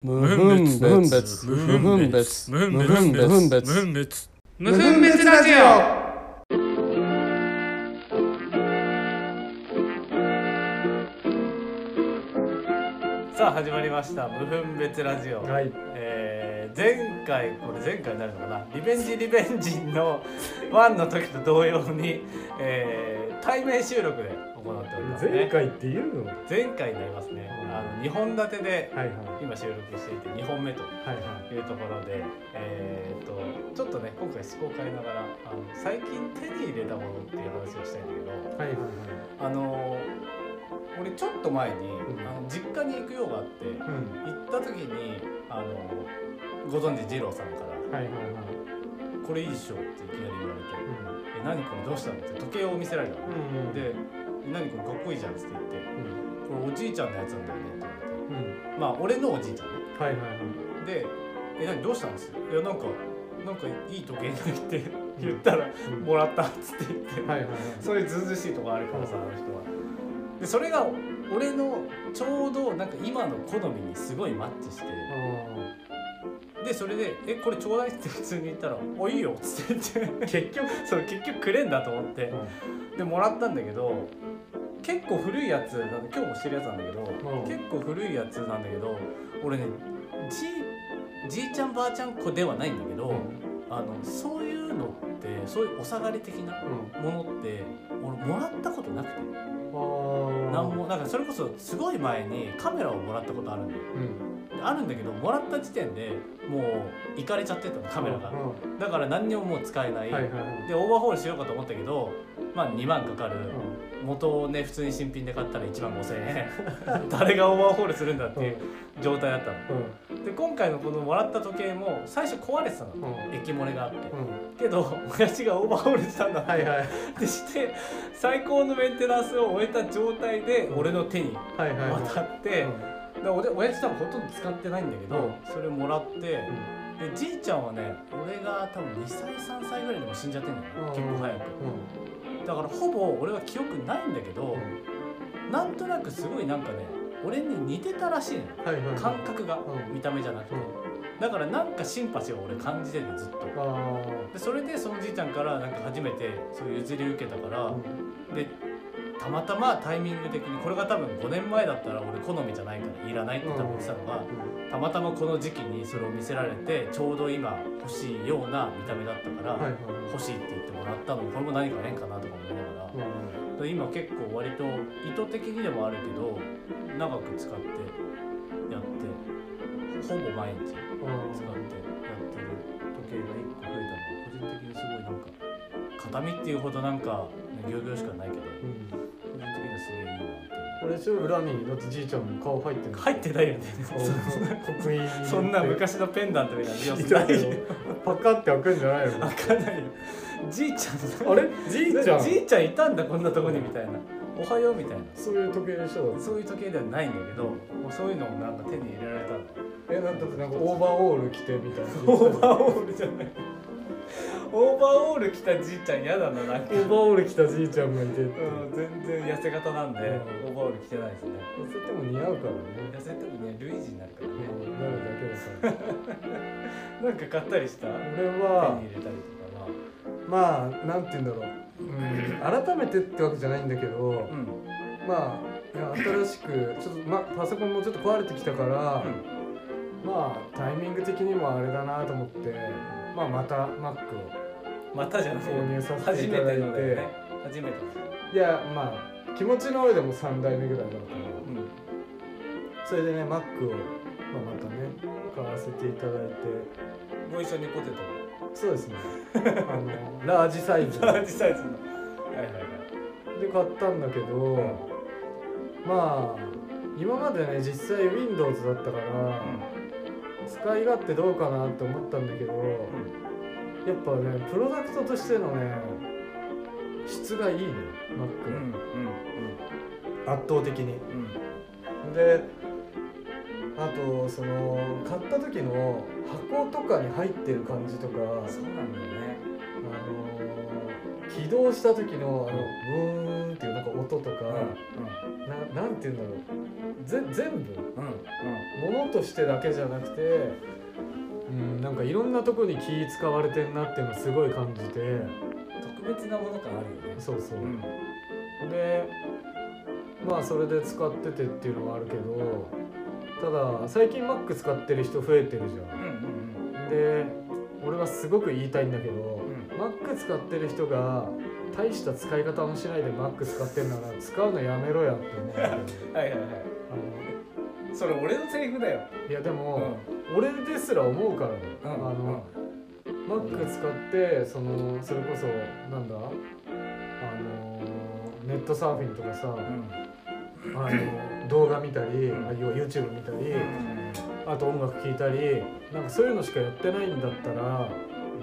無分別。無分別。無分別。無分別。無分別。分別無分別ラジオ。さあ始まりました。無分別ラジオ、はい。えー前回これ前回になるのかな。リベンジリベンジの1の時と同様に、えー対面収録で行っておりますね。前回って言うの？は前回になりますね。あの2本立てでいはい。今収録していて2本目とはいはい。いうところで、えー、とちょっとね今回思考変えながらあの最近手に入れたものっていう話をしたいんだけどはいはいあの俺ちょっと前に、ん。あの実家に行く用があってはいうん。行った時にあのご存知二郎さんからはいはいはい「これいいっしょ」っていきなり言われて「え何これどうしたの?」って時計を見せられたの、うんうん。で「何これかっこいいじゃん」っつって言ってうん「これおじいちゃんのやつなんだよね」って言われてうん。まあ俺のおじいちゃんね。はいはいはい。で「え何どうしたんです?」いやなんかなんかいい時計が来て言ったら「うん。もらった」っつって言って、はいはいはい。そういうずうずうしいとこあるからさ、あの人は。でそれが俺のちょうどなんか今の好みにすごいマッチしてでそれで「えこれちょうだい?」って普通に言ったら「おいいよ」っつって言って。結局そう結局くれんだと思って。でもらったんだけど結構古いやつなんで今日もしてるやつなんだけど、うん。結構古いやつなんだけど俺ねじいじいちゃんばあちゃん子ではないんだけど、あのそういうのってそういうお下がり的なうん。ものって俺もらったことなくて。あなんもなんかそれこそすごい前にカメラをもらったことあるんだよ。うん。であるんだけどもらった時点でもう行かれちゃってたのカメラが。うん。だから何にももう使えない、はいはいはい。でオーバーホールしようかと思ったけどまあ2万かかる。う元をね普通に新品で買ったら1万5000円。誰がオーバーホールするんだっていう状態だったの。ん。で今回のこのもらった時計も最初壊れてたの。うん。液漏れがあって。うん。けど親父がオーバーホールしたんだって、はいはい。でして最高のメンテナンスを終えた状態で俺の手に渡って、で俺親父多分ほとんど使ってないんだけど、うん。それもらって、でじいちゃんはね俺が多分2歳3歳ぐらいでも死んじゃってんだよね、うん。結構早くだからほぼ俺は記憶ないんだけど、なんとなくすごいなんかね俺に似てたらしいのよ。はいはい感覚が、うん。見た目じゃなくて、うん。だからなんかシンパシーを俺感じててずっと。あでそれでそのじいちゃんからなんか初めてそういう譲り受けたから、あでたまたまタイミング的にこれが多分5年前だったら俺好みじゃないからいらないって多分言ってたのが、たまたまこの時期にそれを見せられてちょうど今欲しいような見た目だったから、はいはい欲しいって言ってもらったのこれも何か縁かなとか思いながら、うんで今結構割と意図的にでもあるけど長く使ってやってほぼ毎日使ってやってる時計が1個増えたのは個人的にすごいなんか形見っていうほどなんかね行々しくはないけどうん。個人的にはすげえいいなってこれ一応裏にだってじいちゃんの顔入ってる入ってないよね。刻印にそんな昔のペンダントみたいな聞いたけど。パカって開くんじゃないの？開かないよ。じいちゃん。あれ？じいちゃん？じいちゃんいたんだこんなとこにみたいな。おはようみたいな。そういう時計でしょ。そういう時計ではないんだけどもうそういうのをなんか手に入れられたの。えなんだってなんかオーバーオール着てみたいな。オーバーオールじゃないオーバーオール着たじいちゃん嫌だななんか。オーバーオール着たじいちゃんがいてうん全然痩せ型なんで、うん。オーバーオール着てないですね。痩せても似合うからね。痩せてもねルイージになるからね、なるだけだか。ら なんか買ったりした？手俺はに入れたりとかまあなんて言うんだろう、うん、改めてってわけじゃないんだけどはうん。まあ新しくちょっと、ま、パソコンもちょっと壊れてきたから、まあタイミング的にもあれだなと思って、まあ、また Mac をまたじゃなくて購入させていただいて。てのだよね。初めてのいやまあ気持ちの上でも3代目ぐらいだから。うん。それでね Mac を、まあ、またね買わせていただいて。ご一緒にポテトそうですね。あのラージサイズ ラージサイズの。はいはいはい。で買ったんだけど、まあ今までね実際 Windows だったから、使い勝手どうかなって思ったんだけど、やっぱねプロダクトとしてのね質がいいね Mac うんうんは、圧倒的に。うん。うんであとその買った時の箱とかに入ってる感じとかそうなんだよね。あのー起動した時のあのブーとか、うんななんて言うんだろう。ぜ全部。うんうん。ものとしてだけじゃなくて、うん、なんかいろんなとこに気使われてんなっていうのすごい感じて。特別なもの感あるよね。そうそう、うん。でまあそれで使っててっていうのはあるけどただ最近 Mac 使ってる人増えてるじゃうんうんん。で俺はすごく言いたいんだけど、ん。Mac 使ってる人が大した使い方もしないで Mac 使ってんなら使うのやめろやって思うはいはいはい。あそれ俺のセリフだよ。のいやでうも、俺ですら思うからね、うん。あの、Mac 使ってそのそれこそなんだ？あのネットサーフィンとかさ、あの動画見たり、うん。あ要は YouTube 見たり、うん。あと音楽聴いたりなんかそういうのしかやってないんだったら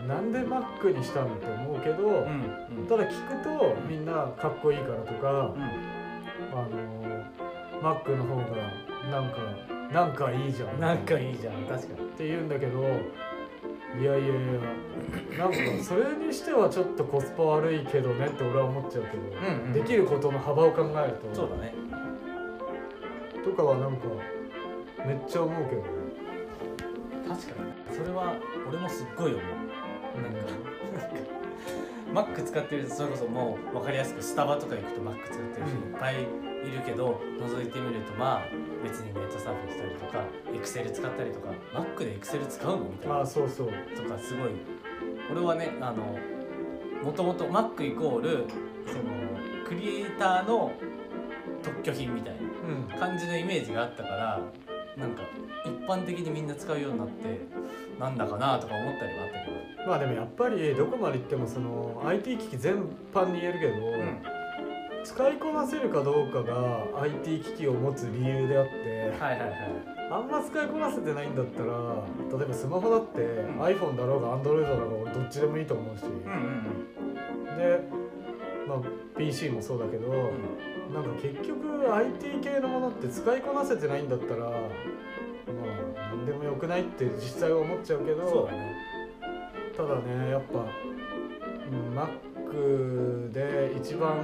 なんで Mac にしたのって思うけど、うんうん。ただ聞くとみんなかっこいいからとか、あの Mac の方がなんかなんかいいじゃん。なんかいいじゃん。確かに。って言うんだけどいやいやいやなんかそれにしてはちょっとコスパ悪いけどねって俺は思っちゃうけど、うんうん。できることの幅を考えるとそうだね。とかはなんかめっちゃ思うけどね。確かに。それは俺もすっごい思うなんかマック使ってるそれこそもう分かりやすくスタバとか行くとマック使ってる人いっぱいいるけど、覗いてみるとまあ別にネットサーフィンしたりとかエクセル使ったりとかマックでエクセル使うのみたいな。まあそうそう。とかすごい。俺はねあのもともと Mac イコールそのクリエイターの特許品みたいうん。な感じのイメージがあったからなんか一般的にみんな使うようになってなんだかなとか思ったりはあったけど、まあでもやっぱりどこまで行ってもその IT 機器全般に言えるけど、使いこなせるかどうかが IT 機器を持つ理由であってはいはいはい。あんま使いこなせてないんだったら例えばスマホだって、ん。iPhone だろうが Android だろうが俺どっちでもいいと思うし、うんうんで、まあ、PC もそうだけど、なんか結局 IT 系のものって使いこなせてないんだったらまあ何でもよくないって実際は思っちゃうけうんどそうだねただねやっぱ、うん、Mac で一番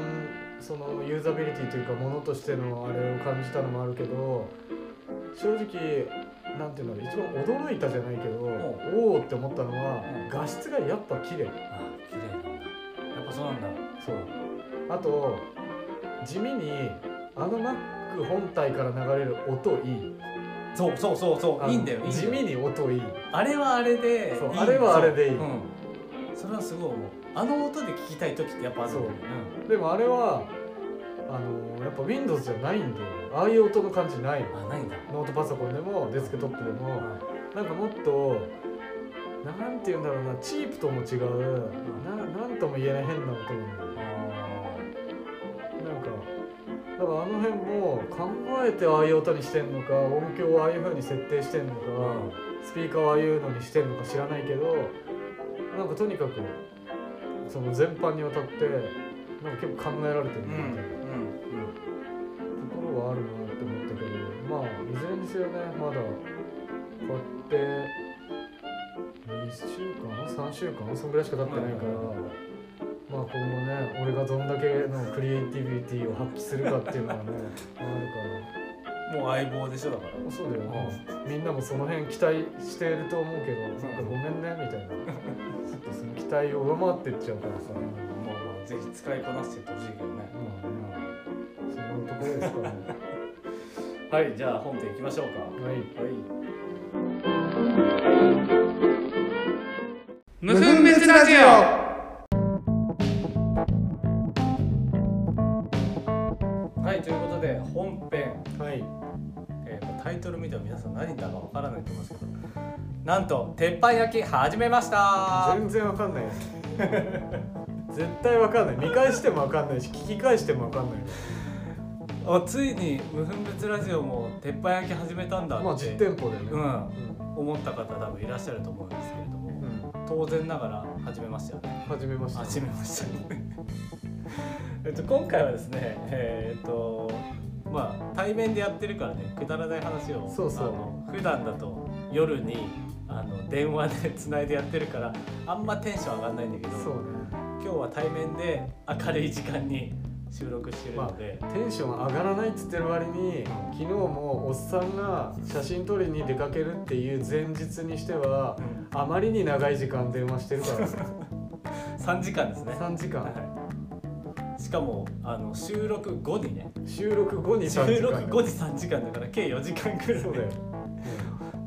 そのユーザビリティというかものとしてのあれを感じたのもあるけど正直なんていうの一番驚いたじゃないけどおおって思ったのはうん。画質がやっぱ綺麗。あ綺麗なんだ。やっぱそうなんだ。そう。あと地味にあの Mac 本体から流れる音いいそうそうそうそういいんだよいいんだよ。地味に音いい。あれはあれでそうあれはあれでいい。そう。うん。それはすごい思う。あの音で聞きたい時ってやっぱあるんだよね。でもあれはあのやっぱ Windows じゃないんでああいう音の感じないの。うんあないんだ。ノートパソコンでもデスクトップでも。なんかもっとなんて言うんだろうなチープとも違うななんとも言えない変な音なだからあの辺も考えてああいう音にしてんのか音響をああいう風に設定してんのか、スピーカーをああいうのにしてんのか知らないけどなんかとにかくその全般にわたってなんか結構考えられてるみたいなところはあるなって思ったけどまあいずれにせよねまだ買って2週間？3週間？そんぐらいしか経ってないから、まあ今後ね俺がどんだけのクリエイティビティを発揮するかっていうのはねあるから。もう相棒でしょだから。そうだよね、みんなもその辺期待してると思うけど、なんかごめんねみたいな。ちょっとその期待を上回ってっちゃうからさ、もうもうぜひ使いこなしていってほしいけどね。うん、そんなところですかね。はいじゃあ本編いきましょうか。はい。はい。無分別ラジオなんと鉄板焼き始めました。全然わかんない。よ 絶対わかんない。見返してもわかんないし聞き返してもわかんない。よあついに無分別ラジオも鉄板焼き始めたんだって、まあ実店舗でね。うん。思った方多分いらっしゃると思うんですけれども、うん、うん当然ながら始めましたよね。始めました始めましたね。えっと今回はですねえーっとまあ対面でやってるからねくだらない話をそうそう。あの普段だと夜にあの電話でつないでやってるからあんまテンション上がんないんだけどそうね。今日は対面で明るい時間に収録してるので、テンション上がらないっつってる割に昨日もおっさんが写真撮りに出かけるっていう前日にしてはうん。あまりに長い時間電話してるから。ね3時間ですね。3時間。はい。しかもあの収録後にね。収録後に3時間。収録後に3時間だから計4時間くらい。そうだよ、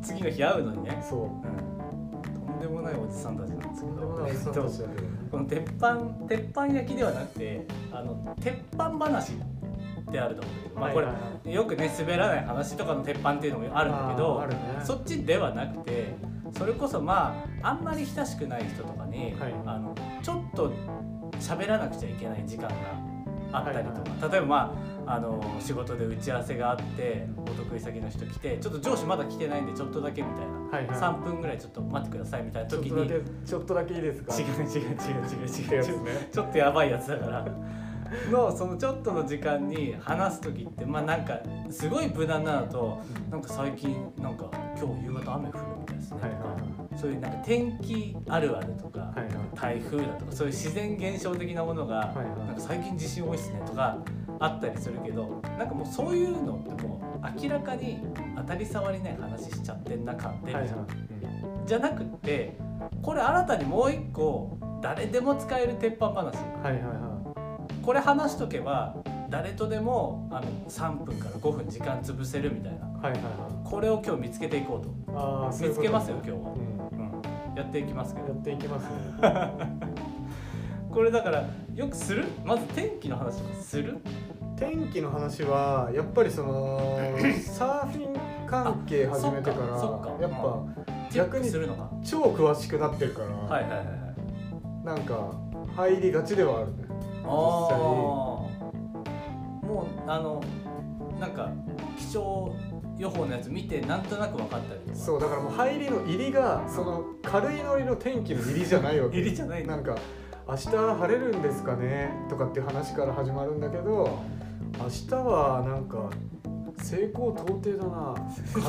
次の日会うのにね。うん、、そう。うん、とんでもないおじさんたちなんですけどとんでもないこの鉄板鉄板焼きではなくてあの鉄板話ってあると思うまあ、これ、よくね滑らない話とかの鉄板っていうのもあるんだけどね。そっちではなくてそれこそまああんまり親しくない人とかに、はい。あのちょっと喋らなくちゃいけない時間があったりとか、はい例えばまああの仕事で打ち合わせがあってお得意先の人来てちょっと上司まだ来てないんでちょっとだけみたいな、はいはい。3分ぐらいちょっと待ってくださいみたいな時に。ちょっとだけちょっとだけいいですか？違う違う違う違う違う。違うちょっとやばいやつだから。のそのちょっとの時間に話す時ってまあなんかすごい無難なのとなんか最近なんか今日夕方雨降るみたいですね。はいはいそういうなんか天気あるあるとか、はいはい。台風だとかそういう自然現象的なものが、はいはい。なんか最近地震多いっすねとかあったりするけどなんかもうそういうのってもう明らかに当たり障りない話しちゃってんな感出るじ。ゃん、はい。じゃなくってこれ新たにもう一個誰でも使える鉄板話。はいはいはこれ話しとけば誰とでもあの3分から5分時間潰せるみたいな。いはいはいはい。これを今日見つけていこうと。見つけますよ今日は、うんうん、やっていきますけど。やっていきますね。これだからよくする？まず天気の話とかする？天気の話はやっぱりその サーフィン関係始めてからやっぱ逆にするのか。超詳しくなってるから、はいはいはいはい。なんか入りがちではあるね。ああもうあのなんか気象予報のやつ見てなんとなく分かったりとか。そうだからもう入りの入りがその軽いノリの天気の入りじゃないわけ。入りじゃないなんか明日晴れるんですかね？とかっていう話から始まるんだけど明日はなんか西高東低だな。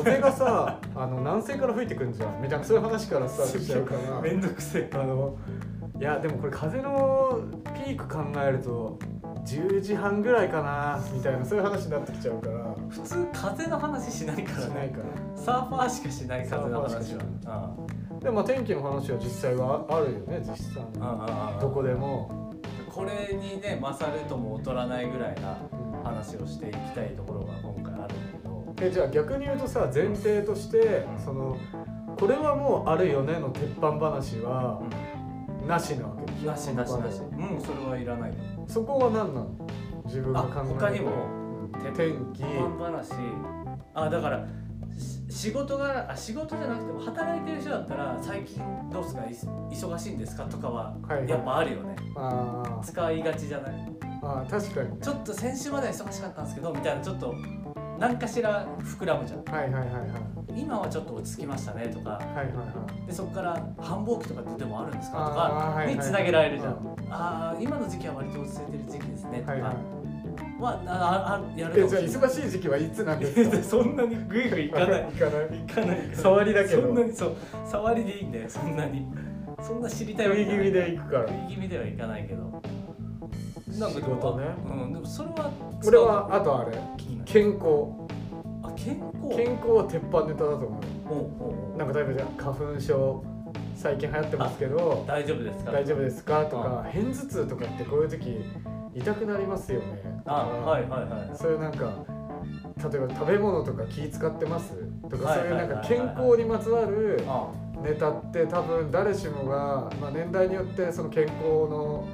風がさ あの南西から吹いてくんじゃんみたいなそういう話からスタートしちゃうから。めんどくせえ。あのいやでもこれ風のピーク考えると10時半ぐらいかなみたいなそういう話になってきちゃうから普通風の話しないからね。しないから。サーファーしかしない風の話はでもまあ天気の話は実際はあるよね実際どこでも、これにね勝るとも劣らないぐらいなうん話をしていきたいところが今回あるんだけど。えじゃあ逆に言うとさ前提として、うん。そのこれはもうあるよねの鉄板話はなしなわけでしょ。なしなしなし。うんそれはいらない。よそこは何なの？自分が考え他にもうん天気。鉄板話あだからし仕事があ仕事じゃなくても働いてる人だったら最近どうですかい忙しいんですかとかははいはい。やっぱあるよね、あー。使いがちじゃない？あー確かにね。ちょっと先週までは忙しかったんですけどみたいなちょっと何かしら膨らむじゃん。はいはいはいはい。今はちょっと落ち着きましたねとか。はいはいはい。でそこから繁忙期とかってでもあるんですかとかはいはいにつなげられるじゃん、うああ今の時期は割と落ち着いてる時期ですねとか、はいはいはあああやるえじゃあい忙しい時期はいつなんですか？そんなにグイグイいかない。行かない。いかない。触りだけど。そんなにそう。触りでいいんだよそんなに。そんな知りたい食い。気味で行くから。食い気味ではいかないけど。なんか仕事ね。うんでもそれは俺はあとあれ。健康。あ健康？健康は鉄板ネタだと思うよ。おうおなんか例えばじゃあ花粉症最近流行ってますけど。大丈夫ですか？大丈夫ですか？とか片頭痛とかってこういう時痛くなりますよね。あはいはいはい。そういうなんか例えば食べ物とか気使ってますとかはいそういうなんか健康にまつわるあ。ネタって多分誰しもが、まあ、年代によってその健康の、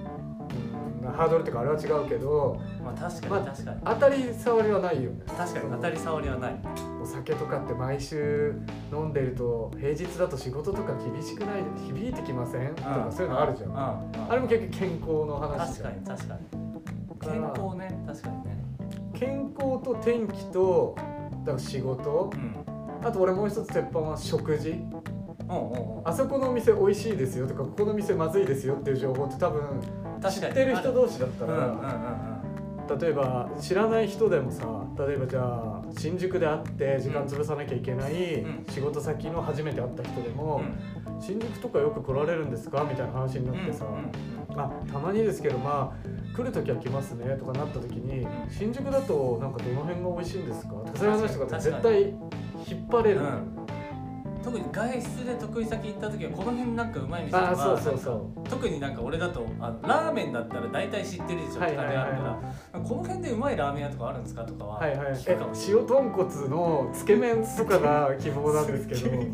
うん、ハードルとかあれは違うけどまあ確かまあに確かに。当たり障りはないよね。確かに当たり障りはない。お酒とかって毎週飲んでると平日だと仕事とか厳しくない響いてきませんとかそういうのあるじゃん。ん。あれも結局健康の話じ確かに確かに健康ね確かにね。健康と天気とだから仕事。うん。あと俺もう一つ鉄板は食事。うんうんう。んあそこのお店美味しいですよとかここの店まずいですよっていう情報って多分知ってる人同士だったうんうんうんら例えば知らない人でもさ例えばじゃあ新宿で会って時間潰さなきゃいけないうん。仕事先の初めて会った人でもうん新宿とかよく来られるんですか？みたいな話になってさ、あたまにですけどまあ来る時は来ますねとかなった時に新宿だとなんかどの辺が美味しいんですか？とかそういう話とかって絶対引っ張れる、特に外出で得意先行った時はこの辺なんかうまい店とかあそうそうそう。特になんか俺だとあのラーメンだったら大体知ってるでしょはいはいはいはい。あるからこの辺でうまいラーメン屋とかあるんですかとかははいはい聞くかもしえ塩豚骨のつけ麺とかが希望なんですけど。れ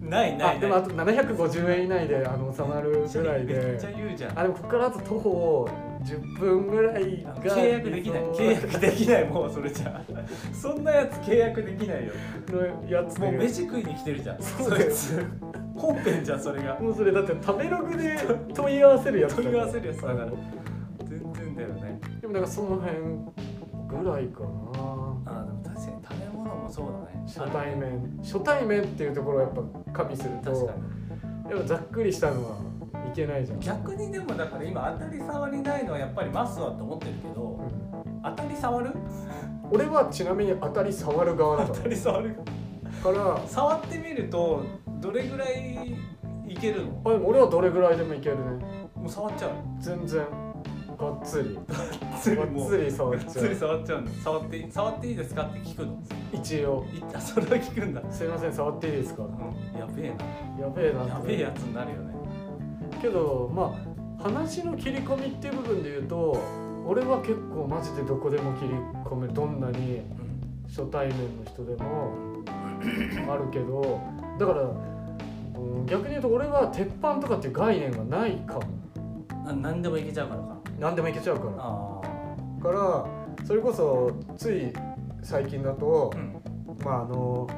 ないない。でもあと750円以内であの収まるぐらいめでっちゃ言うじゃん。あでもここからあと徒歩10分ぐらいが契約できない。契約できないもうそれじゃ。そんなやつ契約できないよ。のやつもうで飯食いに来てるじゃん。そうだよ。いつ本編じゃんそれが。もうそれだって食べログで問い合わせるやつだ問い合わせるやつだから。うん全然だよね。でもなんかその辺ぐらいかな。あでも確かに食べ物もそうだね。初対面。初対面っていうところをやっぱ加味すると。確かに。やっぱざっくりしたのはいけないじゃん。逆にでもだから今当たり障りないのはやっぱりマスはって思ってるけどうん。当たり障る？俺はちなみに当たり触る側だか当たり障る？らから触ってみるとどれぐらいいけるの？あでも俺はどれぐらいでもいけるね。もう触っちゃう？全然。がっつり。がっがつり触っがっちゃう。つり触っちゃうの触って触っていいですかって聞くの？一応。いあそれは聞くんだ、すいません触っていいですか？うん、やべえやべえななやべえやつになるよねけどまあ話の切り込みっていう部分で言うと俺は結構マジでどこでも切り込めるどんなに初対面の人でもあるけどだから、うん、逆に言うと俺は鉄板とかっていう概念がないかも。あ何でもいけちゃうからか。何でもいけちゃうから。あからそれこそつい最近だとあ、うん。まああの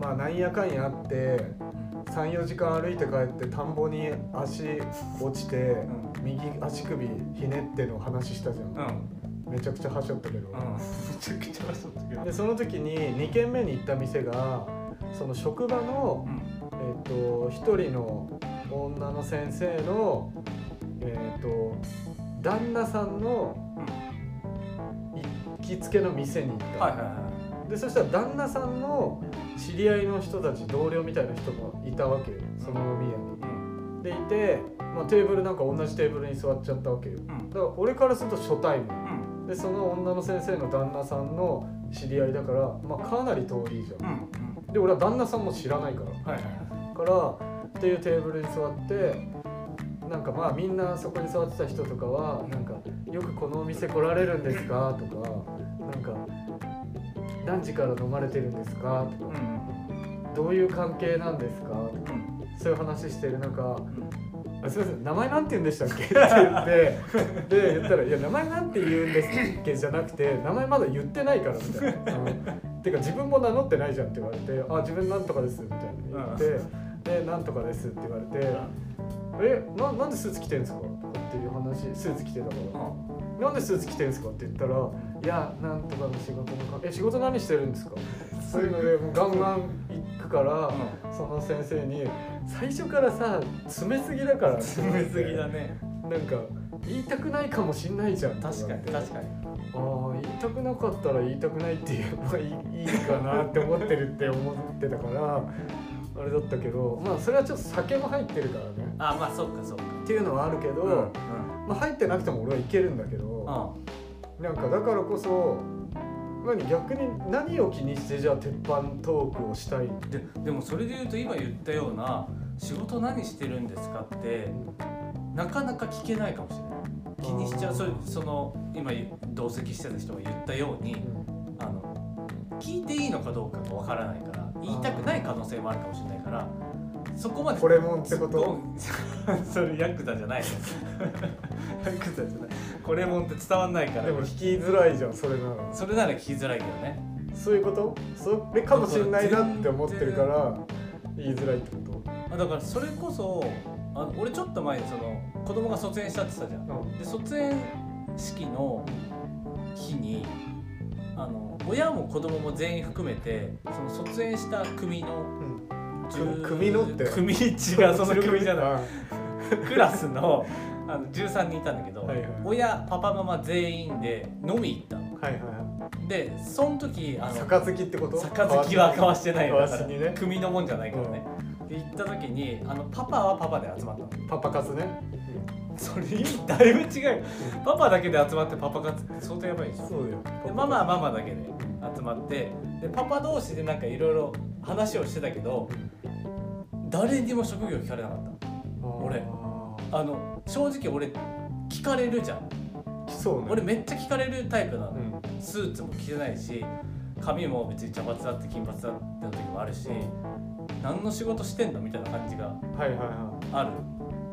まあなんやかんやあって34時間歩いて帰って田んぼに足落ちてうん。右足首ひねっての話したじゃん。めちゃくちゃはしょったけど、めちゃくちゃそうだけどでその時に2軒目に行った店がその職場の、うん。えっと1人の女の先生の、えっと旦那さんの行きつけの店に行った、でそしたら旦那さんの知り合いの人たち同僚みたいな人もいたわけよ。その飲み屋に。でいて、まあ、テーブルなんか同じテーブルに座っちゃったわけよ。うん。だから俺からすると初対面。うん。でその女の先生の旦那さんの知り合いだから、まあ、かなり遠いじゃん。うんで俺は旦那さんも知らないから。からっていうテーブルに座ってなんかまあみんなそこに座ってた人とかはなんか「よくこのお店来られるんですか?」とか「なんか何時から飲まれてるんですか?」とかうん「どういう関係なんですか?」とかうんそういう話してる中うんあすみません名前なんて言うんでしたっけ?」って言ってで言ったら「いや名前なんて言うんですっけ?」じゃなくて名前まだ言ってないからみたいな。てか自分も名乗ってないじゃんって言われて「あ自分なんとかです」みたいな言って「でなんとかです」って言われて「えななんでスーツ着てんですか?」とかっていう話スーツ着てたから「なんでスーツ着てんすか?」って言ったら「いやなんとかの仕事のかえ仕事何してるんですか? 」そういうのでもうガンガン行くから、その先生に「最初からさ詰めすぎだから」詰めすぎだね。なんか言いたくないかもしんないじゃん確かに確かに。ああ言いたくなかったら言いたくないって言えばいい いいかなって思ってるって思ってたからあれだったけどまあそれはちょっと酒も入ってるからね。あまあそっかそっか。っていうのはあるけど、うんうん。まあ、入ってなくても俺はいけるんだけど、なんかだからこそ何逆に何を気にしてじゃあ鉄板トークをしたいででもそれで言うと今言ったような仕事何してるんですかってなかなか聞けないかもしれない。気にしちゃう。それその今同席してた人が言ったようにあの聞いていいのかどうかがわからないから言いたくない可能性もあるかもしれないからそこまで。これもんってこと？それヤクザじゃないね。ヤクザじゃない。これもんって伝わんないから。でも引きづらいじゃんそれなら。それなら聞きづらいけどね。そういうこと？それかもしんないなって思ってるから言いづらいってこあだからそれこそあの俺ちょっと前にその子供が卒園したって言ったじゃん。と、で卒園式の日にあの親も子供も全員含めてその卒園した組のうん。10組のって。組違うその組じゃないクラスのあの13人いたんだけど、はいはい親パパママ全員で飲み行ったのはいはいでその時あの杯って。こと杯は交わして。ないからしにね組のもんじゃないからね、で行った時にあのパパはパパで集まったのパパ活ねそれ意味だいぶ違うよパパだけで集まって。パパ活って。相当やばいでしょそうよでママはママだけで集まって。でパパ同士でなんかいろいろ話をしてたけど誰にも職業聞かれなかった。俺。あの正直俺聞かれるじゃん。そうね。俺めっちゃ聞かれるタイプなの、うん。スーツも着てないし髪も別に茶髪だって金髪だっての時もあるし、何の仕事してんのみたいな感じがある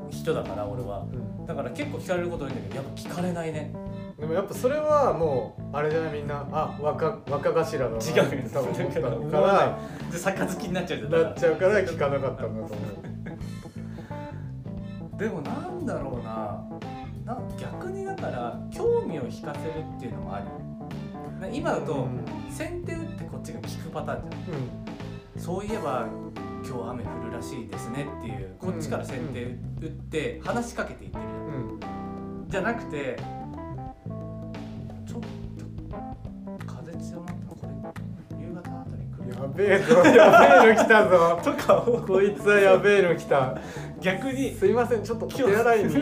人だから俺は。い、うん。だから結構聞かれること多いんだけどやっぱ聞かれないねでもやっぱそれはもうあれじゃないみんな。あ若若頭だな違うよ多分思っただかから らで杯になっちゃうじゃん。なっちゃうから聞かなかったんだと思う。でもなんだろうな。な逆にだから興味を引かせるっていうのもありな今だと、うん。先手打ってこっちが聞くパターンじゃん。うん。そういえば今日雨降るらしいですねっていうこっちから先手打って話しかけていってるうん。じゃなくて強まったこれ夕方あたり来るやべえぞやべえの来たぞ。とかをこいつはやべえの来た。逆にすいませんちょっとお手洗いに。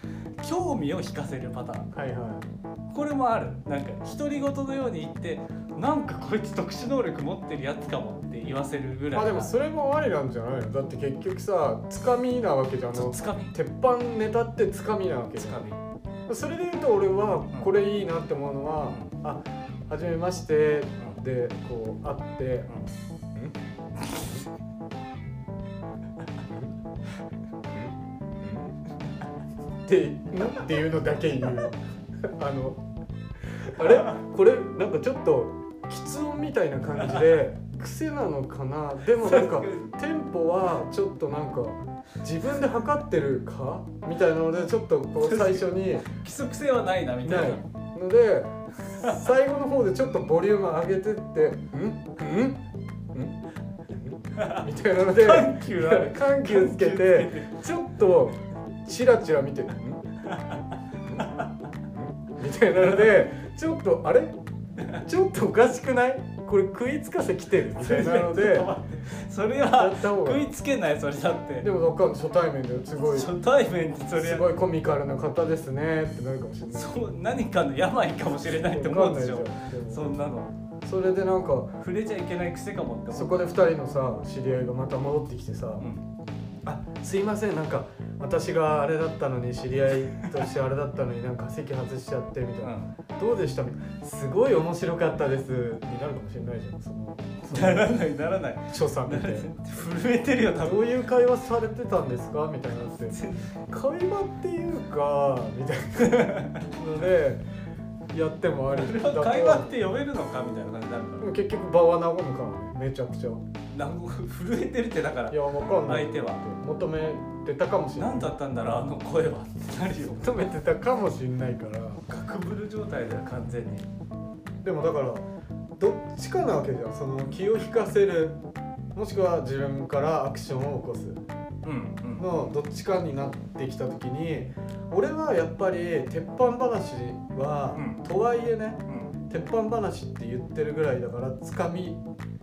興味を引かせるパターン。はいはこれもある。なんか独り言のように言ってなんかこいつ特殊能力持ってるやつかもって言わせるぐらいいまあでもそれもありなんじゃないの？だって結局さつかみなわけじゃん。つかみ。鉄板ネタってつかみなわけじゃん。それで言うと俺はこれいいなって思うのは、あはじめまして。でこう会って、ってっていうのだけ言うあのあれこれなん。かちょっと喫音みたいな感じで癖なのかなでもなん。かテンポはちょっとなん。か自分で測ってるかみたいなのでちょっとこう最初に規則性はないなみたないいなので最後の方でちょっとボリューム上げてって「ん？ん？ん？みたいなので緩急緩急つけてちょっとチラチラ見て「ん？ん？ん？みたいなのでちょっとあれ？ちょっとおかしくない？これ食いつかせきてる。みたいなのでやそれっは食いつけないそれだって。でもわかんない初対面ですごい。す初対面でそれごいコミカルな方ですね。ってなるかもしれない。そう何かの病かもしれないと思うでしょそんなの。それでなんか触れちゃいけない癖かもってそこで2人のさ知り合いがまた戻ってきてさ「うんあすいませんなんか私があれだったのに知り合いとしてあれだったのになんか席外しちゃって」みたいな「どうでした?」みたいな「すごい面白かったです」になるかもしれないじゃん。そのそなのらないならない。所作見て。震えてるよ多分。どういう会話されてたんですか？みたいにな。って会話っていうかみたいなのでやってもあり。それは会話って呼べるのかみたいな感じになるかでも結局場は和むからねめちゃくちゃ。いらなんか震えてるってだからやわかんない。相手は求めてたかもしれない。何だったんだろうあの声は。ってなるよ求めてたかもしれないから。ガクブル状態だよ完全に。でもだからどっちかなわけじゃんその気を引かせるもしくは自分からアクションを起こす。のどっちかになってきた時に俺はやっぱり鉄板話は、うん。とはいえねうん。鉄板話って言ってるぐらいだからつかみ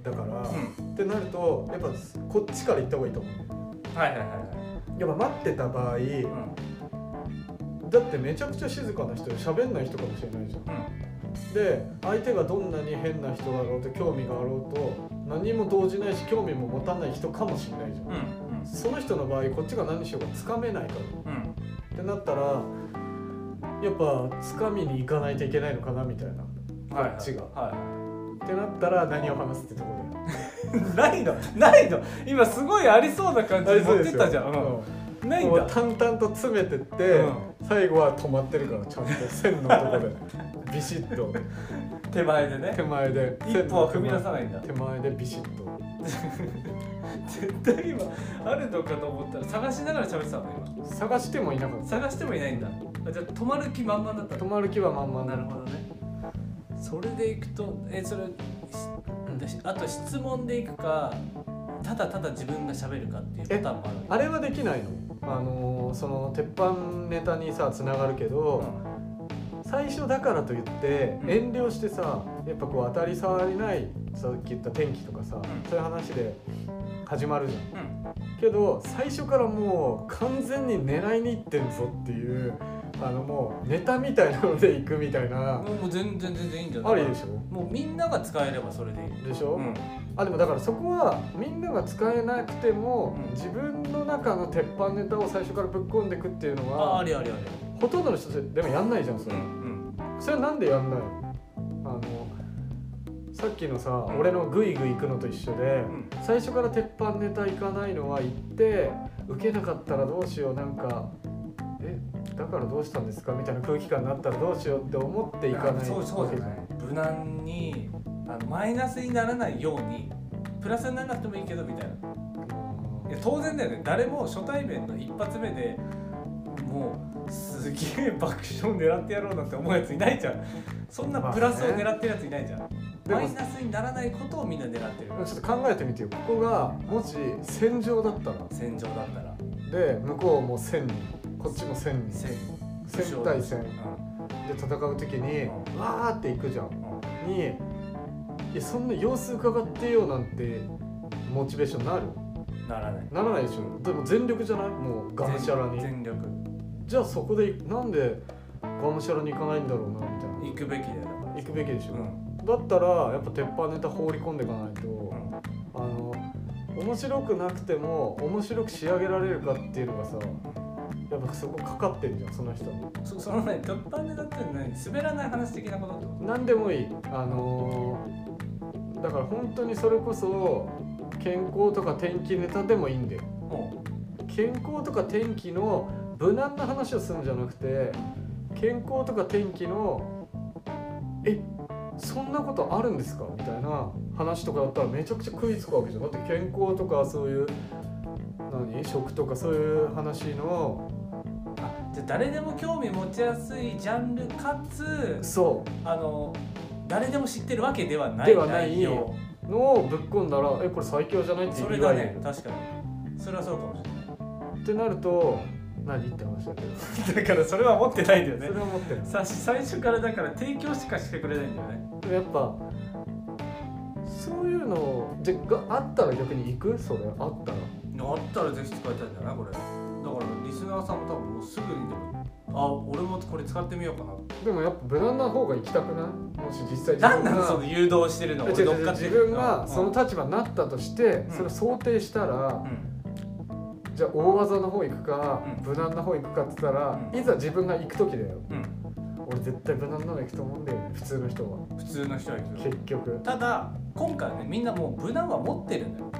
だから、うん。ってなるとやっぱこっちから行った方がいいと思うはいはいはいやっぱ待ってた場合、はいだってめちゃくちゃ静かな人で喋んない人かもしれないじゃん。うん。で相手がどんなに変な人だろうと興味があろうと何も動じないし興味も持たない人かもしれないじゃん、うんその人の場合こっちが何しようかつかめないから。うん。ってなったらやっぱつかみに行かないといけないのかなみたいな。はいこっちが。はってなったら何を話すってとこい ないのないの。今すごいありそうな感じろで持ってったじゃん。うん。ないんだ。もう淡々と詰めてって、うん。最後は止まってるからちゃんと線のとこで。ビシッと。手前でね。手前で。一歩は踏み出さないんだ。手前でビシッと。絶対今あるのかと思ったら探しながら喋ってたの今。探してもいなかった。探してもいないんだ。あじゃあ止まる気満々だった止のまる気は満々なるほどねそれでいくとえそれしあと質問でいくかただただ自分が喋るかっていうパターンもあるあれはできないの？あのーその鉄板ネタにさつながるけど、最初だからといってうん。遠慮してさやっぱこう当たり障りないさっき言った天気とかさ、ん。そういう話で始まるじゃん。うん。うんけど最初からもう完全に狙いにいってんぞっていうあのもうネタみたいなのでいくみたいな。もう全然全然いいんじゃないありでしょ？もうみんなが使えればそれでいい。でしょ、うん。あでもだからそこはみんなが使えなくても、うん。自分の中の鉄板ネタを最初からぶっ込んでいくっていうのああはりありあり。ほとんどの人でもやんないじゃんそれ、うんそれはなんでやんない？のあのさっきのさ、うん俺のグイグイ行くのと一緒で、うん。最初から鉄板ネタ行かないのは行って受けなかったらどうしようなんかえだからどうしたんですか？みたいな空気感になったらどうしようって思っていかないそうそうじゃない無難にあのマイナスにならないようにプラスにならなくてもいいけどみたいな。いや当然だよね。誰も初対面の一発目でもうすげえ爆笑狙ってやろうなんて思うやついないじゃん。そんなプラスを狙ってるやついないじゃん、でもマイナスにならないことをみんな狙ってる。ちょっと考えてみてよ。ここがもし戦場だったら。戦場だったら。で向こうも1000人こっちも1000人戦1000対1000うで戦う時にうわーっていくじゃん。にいやそんな様子伺ってよなんてモチベーションなる？ならない。ならないでしょ。でも全力じゃない？もうがむしゃらに。全力。じゃあそこでなんでがむしゃらに行かないんだろうなみたいな。行くべきだよ行くべきでしょ、うん。だったらやっぱ鉄板ネタ放り込んでいかないと、うん。あの面白くなくても面白く仕上げられるかっていうのがさやっぱそこかかってんじゃんその人に。そそのね突破ネタって何滑らない話的なことってこ何でもいい。あのーだから本当にそれこそ健康とか天気ネタでもいいんだよ。とも健康とか天気の無難な話をするんじゃなくて健康とか天気のえそんなことあるんですか？みたいな話とかだったらめちゃくちゃ食いつくわけじゃん。だって健康とかそういう何？食とかそういう話のじゃあ誰でも興味持ちやすいジャンルかつそあの誰でも知ってるわけではないではない内容。うのをぶっ込んだらえこれ最強じゃないってそれ言われる。だね確かに。それはそうかもしれってなると何って話だけどないだからそれは持ってないんだよそれは思ってる。さ最初からだから提供しかしてくれないんだよね。やっぱそういうのでがあったら逆に行く？それあったら。あったらぜひ使いたいんだなこれだからリスナーさんも多分もうすぐにでもあ俺もこれ使ってみようかな。でもやっぱ無難な方が行きたくない？もし実際自なん分がなのその誘導してるのえ違う違う自分がそのうん。立場になったとして、それを想定したら、うん。じゃあ大技の方行くか、うん。無難な方行くかって言ったら、うん。いざ自分が行く時だよ。うん。俺絶対無難なの行くと思うんだよね普通の人は。普通の人は行く結局。ただ今回はねみんなもう無難は持ってるんだよ。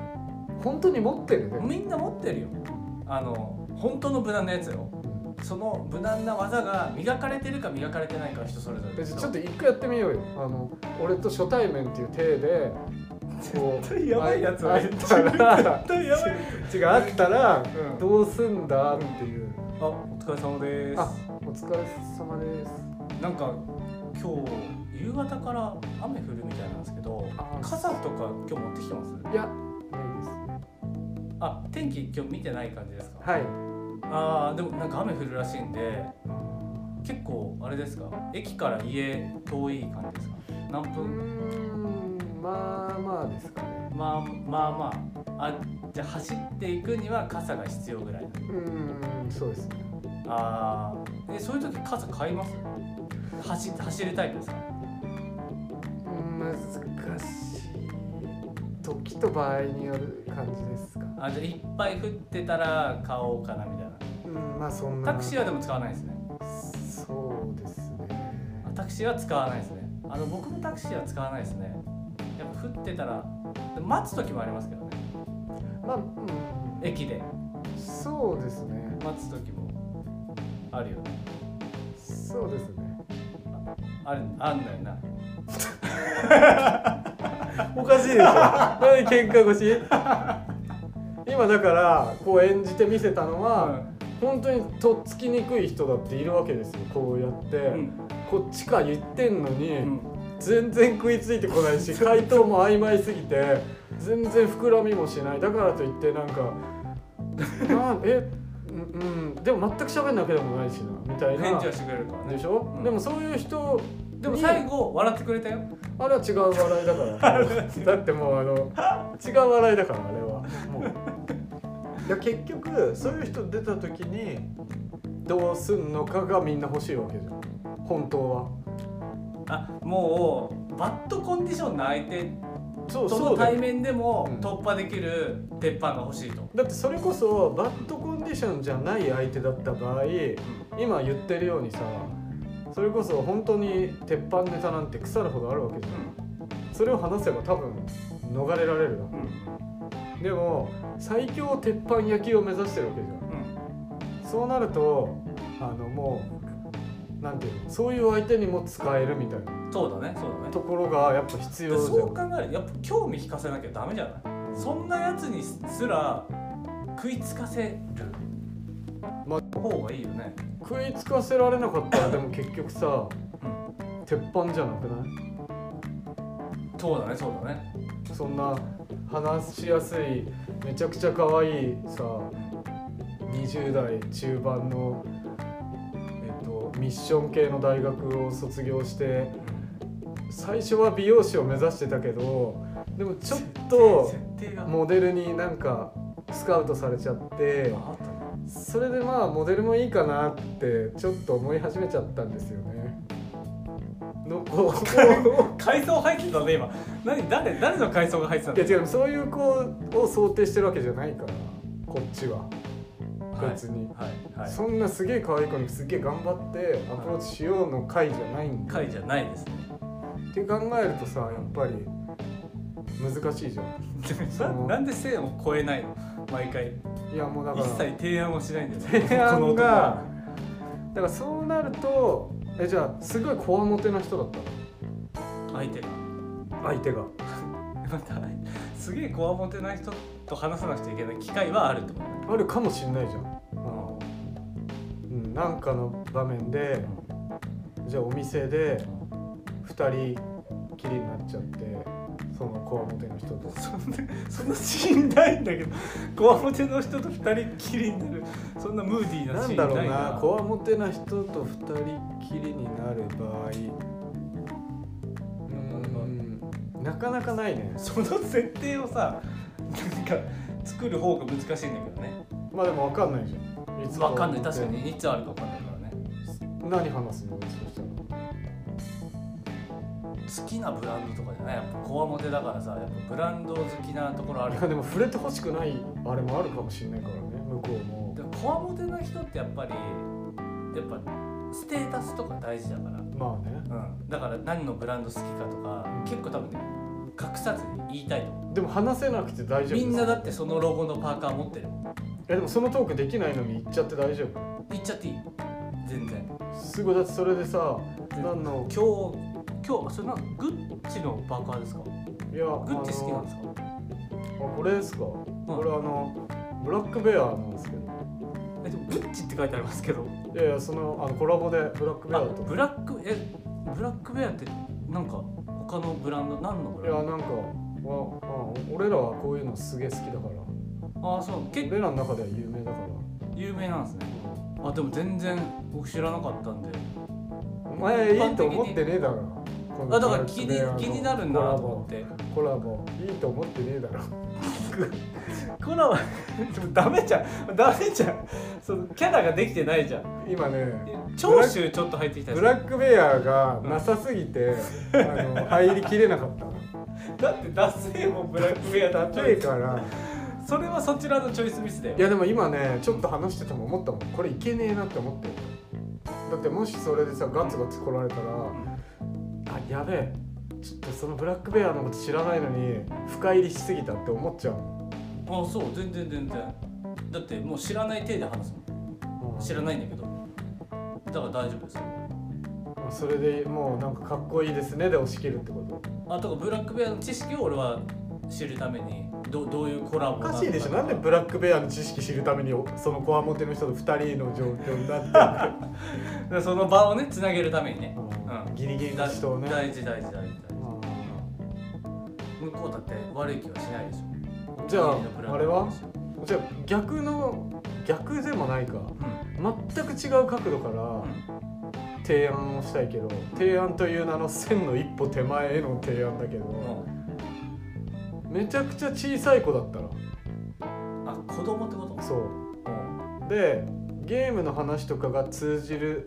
本当に持ってるね、みんな持ってるよ。あの本当の無難なやつよ。その無難な技が磨かれてるか磨かれてないかは人それぞれでちょっと一回やってみようよ。あの俺と初対面っていう体で絶対やばいやつ。あはあったら絶対やばい違うあったらうんどうすんだっていう。あお疲れ様です。あお疲れ様です。なんか今日夕方から雨降るみたいなんですけどあ傘とか今日持ってきてます？いやないです。あ天気今日見てない感じですか？はいあーでもなんか雨降るらしいんで結構あれですか？駅から家遠い感じですか？何分？んまあまあですかね。まあまあまあ。あじゃあ走っていくには傘が必要ぐらい。うーんそうですね。あー。えそういう時傘買います？走走るタイプですか難しい時と場合による感じですか。あじゃあいっぱい降ってたら買おうかなみたいなうんまあそんな。タクシーはでも使わないですね。そうですね。あタクシーは使わないですね。あの僕もタクシーは使わないですね。やっぱ降ってたら待つ時もありますけどね。まあ、うん、駅で。そうですね。待つ時も。あるよね。そうですね。あるあんだよな。おかしいでしょ。なんで喧嘩腰？今だからこう演じてみせたのは、本当にとっつきにくい人だっているわけですよ。こうやって、うん。こっちか言ってんのに、うん。全然食いついてこないし 回答も曖昧すぎて全然膨らみもしない。だからといってなんか なえうんうんでも全く喋んなわけでもないしなみたいな。返事はしてくれるからね。でしょ、うん。でもそういう人でも最後笑ってくれたよ。あれは違う笑いだから。だってもうあの違う笑いだからあれは。もういや結局そういう人出た時にどうすんのかがみんな欲しいわけじゃん。本当は。あもうバッドコンディションの相手その対面でもうん。突破できる鉄板が欲しいと、だってそれこそバッドコンディションじゃない相手だった場合今言ってるようにさそれこそ本当に鉄板ネタなんて腐るほどあるわけじゃん。それを話せば多分逃れられるだうんでも最強鉄板焼きを目指してるわけじゃん。うん。そうなるとあのもうなんていうのそういう相手にも使えるみたいな。そうだねそうだね。ところがやっぱ必要じゃん。そう考えるとやっぱ興味引かせなきゃダメじゃない？そんなやつにすら食いつかせるま方がいいよね。食いつかせられなかったらでも結局さうん。鉄板じゃなくない？そうだねそうだねそんな話しやすいめちゃくちゃ可愛いさ20代中盤の、えっと、ミッション系の大学を卒業して最初は美容師を目指してたけどでもちょっとモデルになんかスカウトされちゃってそれでまあモデルもいいかなってちょっと思い始めちゃったんですよね。のこう階層入ってたね今。何誰誰の階層が入ってたんいや違うそういう子を想定してるわけじゃないからこっちは。別に、はいはい。そんなすげえ可愛い子にすげえ頑張ってアプローチしようの回じゃないんだ、回じゃないですね。って考えるとさやっぱり難しいじゃん。ななんで線を超えないの？毎回。いやもうだから。一切提案をしないんだよね。提案がは。だからそうなるとえじゃあすごいこわもてな人だった相手が。の相手が。またすげえこわもてな人と話さなくちゃいけない機会はあるとねあるかもしんないじゃん、うん、なんかの場面でじゃあお店で2人きりになっちゃってそのこわもての人と。そんなそんなシーンないんだけど。こわもての人と二人きりになる。そんなムーディーななんだろうシーンないな。なこわもてな人と2人きりになる場合。うん。なかなかないね。その設定をさなんか作る方が難しいんだけどね。まあでも分かんないじゃん。いつわかんない。確かにいつあるかわかんないからね。何話すの？そしたら好きなブランドとかじゃない。やっぱこわもてだからさやっぱブランド好きなところある。いやでも触れてほしくないあれもあるかもしれないからね向こうも。でもこわもてな人ってやっぱりやっぱステータスとか大事だから、まあね。うん、だから何のブランド好きかとかうん。結構多分ね隠さずに言いたいと思でも話せなくて大丈夫。うみんなだってそのロゴのパーカー持ってる。えでもそのトークできないのに言っちゃって大丈夫？言っちゃっていい。全然。すごい。だってそれでさ何の？今日今日それなんグッチのパーカーですか？いやグッチ好きなんですか？あこれですか、これあのブラックベアなんですけど。えでもグッチって書いてありますけど。いやいやそのあのコラボでブラックベアあと。ブラックえブラックベアってなんか他のブランド何のブランいやなんかわあ俺らはこういうのすげえ好きだから。ドああそう。結構俺らの中では有名だから。有名なんですね。あでも全然僕知らなかったんで。お前いいと思ってねえだろあだから気に気になるんだなと思って。コラボ。いいと思ってねえだろ。コラはでもダメじゃん。ダメじゃん。そのキャラができてないじゃん。今ね長州ちょっと入ってきたしブラックベアがなさすぎて、あの入りきれなかったの。だってダッセーもブラックベアだ例えから。それはそちらのチョイスミスだよ。いやでも今ねちょっと話してても思ったもん。これいけねえなって思って。るだってもしそれでさガツガツ来られたら、あやべえちょっとそのブラックベアのこと知らないのに深入りしすぎたって思っちゃうあそう全然全然。だってもう知らない体で話すもん。知らないんだけど。だから大丈夫です。よそれでもうなんかかっこいいですねで押し切るってこと。あとかブラックベアの知識を俺は知るためにどどういうコラボおかしいでしょ。なんでブラックベアの知識知るためにそのこわもての人と2人の状況になってで その場をねつなげるためにね、るうん。ギリギリの人をね。大事大事大事大事。う向こうだって悪い気はしないでしょ。じゃああれは？じゃあ逆の逆でもないか。全く違う角度から提案をしたいけど提案という名の線の一歩手前への提案だけどめちゃくちゃ小さい子だったらあ子供ってこと？そう。うん。でゲームの話とかが通じる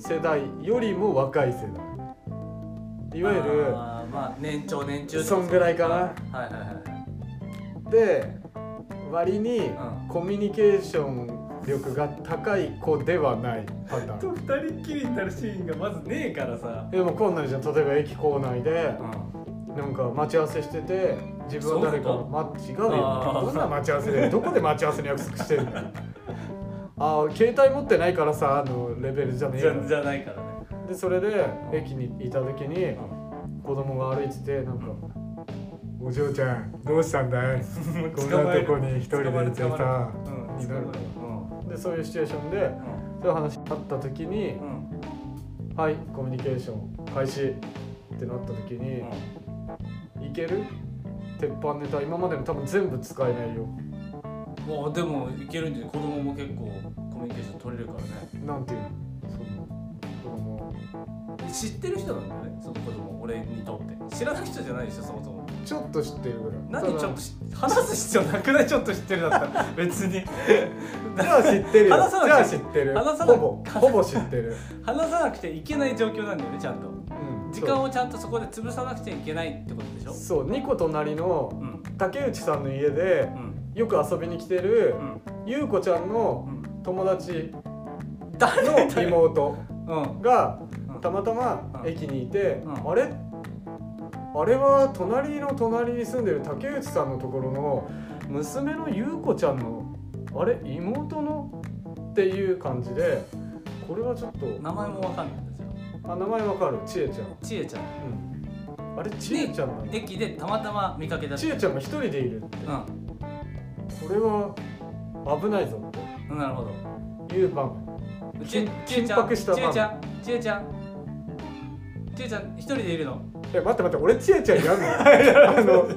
世代よりも若い世代。いわゆるあーまあ年長年中そんぐらいかな。はいはいはいで割にうん。コミュニケーション力が高い子ではないパターン。二人っきりになるシーンがまずねえからさ。でもこんなんじゃん例えば駅構内でうん。なんか待ち合わせしてて自分は誰かのそういうま違うよあー。どんな待ち合わせでどこで待ち合わせに約束してるんだよああ携帯持ってないからさあのレベルじゃねえよ。じゃじゃないからね。でそれで駅にいた時にうん子供が歩いててなんか「お嬢ちゃんどうしたんだい？こんなとこに一人でいてさにな。るうん。でそういうシチュエーションでそういう話があった時にうん。うん「はいコミュニケーション開始」ってなった時に「いける?」鉄板ネタ今までの多分全部使えないよもうでもいけるんで子供も結構コミュニケーション取れるからね。なんていうの？その子供。知ってる人なんだよね？その子供俺にとって。知らない人じゃないでしょ？そもそも。ちょっと知ってるぐらい。何？ちょっと知話す必要なくない？ちょっと知ってるだったら。別に。じゃあ知ってるよ。話さなくてじゃあ知ってる話さなほぼほぼ知ってる、話さなくていけない状況なんだよねちゃんと。うん、時間をちゃんとそこで潰さなくちゃいけないってことでしょ？そう。2個隣のうん。竹内さんの家でうんよく遊びに来てるうん。ゆうこちゃんのうん。友達誰？の妹うん。がうん。たまたまうん。駅にいて、うん。あれ？あれは隣の隣に住んでる竹内さんのところの娘のゆうこちゃんのあれ？妹の？っていう感じでこれはちょっと名前もわかんないんですよ。あ名前わかる？ちえちゃん、ちえちゃん。うん、あれちえちゃんなの？駅でたまたま見かけたちえちゃんが一人でいるって。うこれは危ないぞんなるほど。という場面ちえ緊迫したちえちゃんちえちゃん。ちえちゃん一人でいるの？え待って待って俺ちえちゃんやんの？あの